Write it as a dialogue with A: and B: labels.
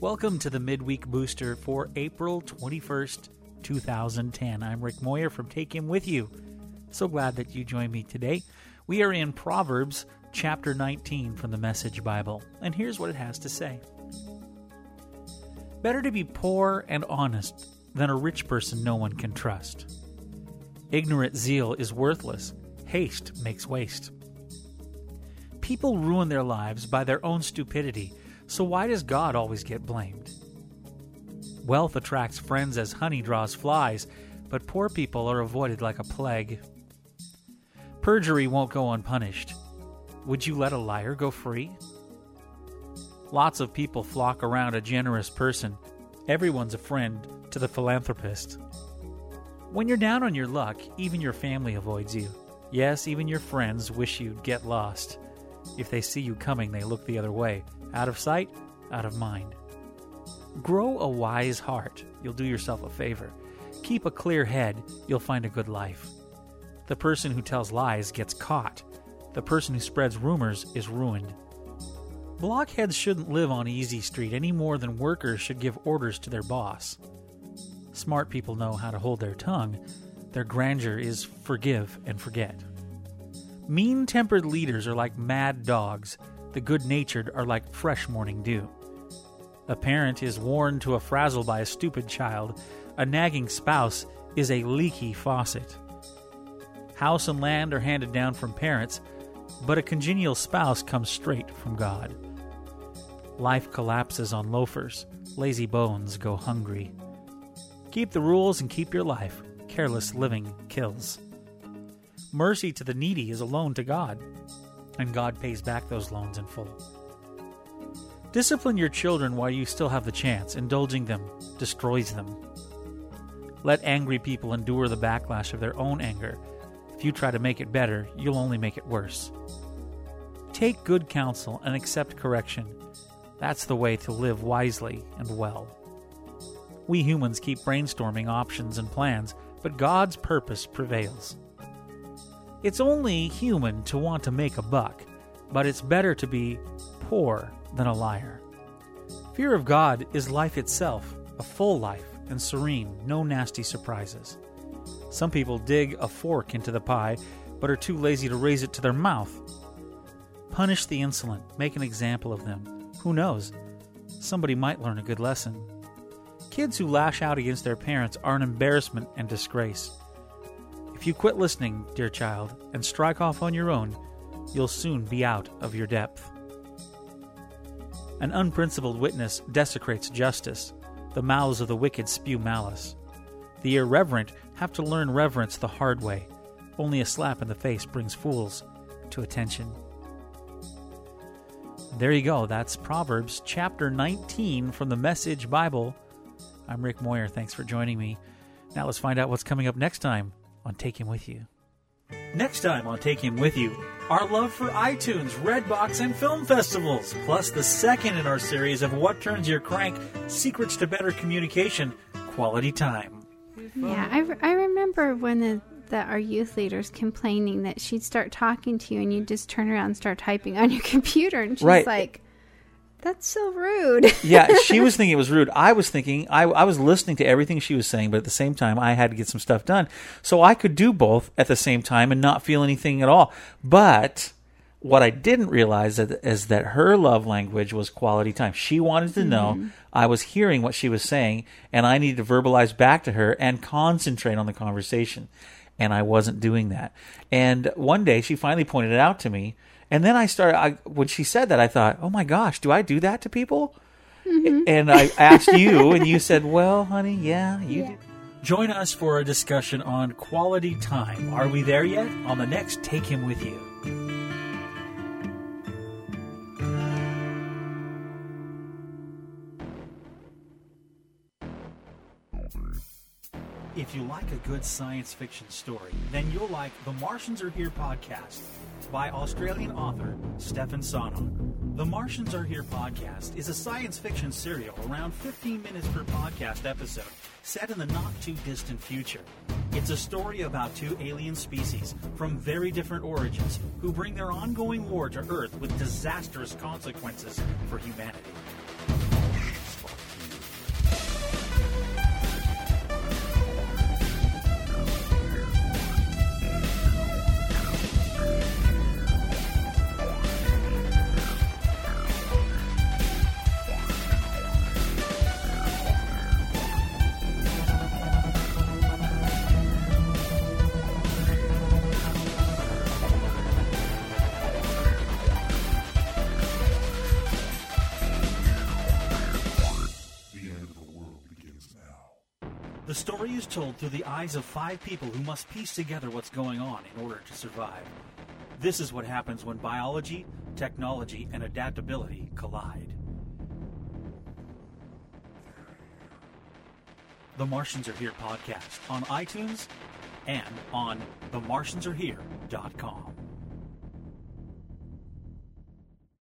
A: Welcome to the midweek booster for April 21st, 2010. I'm Rick Moyer from Take Him With You. So glad that you joined me today. We are in Proverbs chapter 19 from the Message Bible, and here's what it has to say Better to be poor and honest than a rich person no one can trust. Ignorant zeal is worthless, haste makes waste. People ruin their lives by their own stupidity so why does God always get blamed? Wealth attracts friends as honey draws flies, but poor people are avoided like a plague. Perjury won't go unpunished. Would you let a liar go free? Lots of people flock around a generous person. Everyone's a friend to the philanthropist. When you're down on your luck, even your family avoids you. Yes, even your friends wish you'd get lost. If they see you coming, they look the other way. Out of sight, out of mind. Grow a wise heart. You'll do yourself a favor. Keep a clear head. You'll find a good life. The person who tells lies gets caught. The person who spreads rumors is ruined. Blockheads shouldn't live on Easy Street any more than workers should give orders to their boss. Smart people know how to hold their tongue. Their grandeur is forgive and forget. Mean tempered leaders are like mad dogs. The good natured are like fresh morning dew. A parent is worn to a frazzle by a stupid child. A nagging spouse is a leaky faucet. House and land are handed down from parents, but a congenial spouse comes straight from God. Life collapses on loafers. Lazy bones go hungry. Keep the rules and keep your life. Careless living kills. Mercy to the needy is a loan to God, and God pays back those loans in full. Discipline your children while you still have the chance. Indulging them destroys them. Let angry people endure the backlash of their own anger. If you try to make it better, you'll only make it worse. Take good counsel and accept correction. That's the way to live wisely and well. We humans keep brainstorming options and plans, but God's purpose prevails. It's only human to want to make a buck, but it's better to be poor than a liar. Fear of God is life itself, a full life and serene, no nasty surprises. Some people dig a fork into the pie, but are too lazy to raise it to their mouth. Punish the insolent, make an example of them. Who knows? Somebody might learn a good lesson. Kids who lash out against their parents are an embarrassment and disgrace. If you quit listening, dear child, and strike off on your own, you'll soon be out of your depth. An unprincipled witness desecrates justice. The mouths of the wicked spew malice. The irreverent have to learn reverence the hard way. Only a slap in the face brings fools to attention. There you go. That's Proverbs chapter 19 from the Message Bible. I'm Rick Moyer. Thanks for joining me. Now let's find out what's coming up next time on Take Him With You. Next time on Take Him With You, our love for iTunes, Redbox, and film festivals, plus the second in our series of What Turns Your Crank Secrets to Better Communication Quality Time.
B: Yeah, I, I remember when the, the, our youth leaders complaining that she'd start talking to you and you'd just turn around and start typing on your computer, and she's
A: right.
B: like, that's so rude.
A: yeah, she was thinking it was rude. I was thinking I, I was listening to everything she was saying, but at the same time, I had to get some stuff done. So I could do both at the same time and not feel anything at all. But what I didn't realize is that her love language was quality time. She wanted to know mm-hmm. I was hearing what she was saying, and I needed to verbalize back to her and concentrate on the conversation. And I wasn't doing that. And one day she finally pointed it out to me and then I started, I, when she said that, I thought, oh my gosh, do I do that to people? Mm-hmm. And I asked you, and you said, well, honey, yeah, you yeah. Join us for a discussion on quality time. Are we there yet? On the next Take Him With You. If you like a good science fiction story, then you'll like the Martians Are Here podcast by Australian author Stefan Sonog. The Martians Are Here podcast is a science fiction serial around 15 minutes per podcast episode, set in the not too distant future. It's a story about two alien species from very different origins who bring their ongoing war to Earth with disastrous consequences for humanity. Story is told through the eyes of five people who must piece together what's going on in order to survive. This is what happens when biology, technology, and adaptability collide. The Martians Are Here podcast on iTunes and on themartiansarehere.com.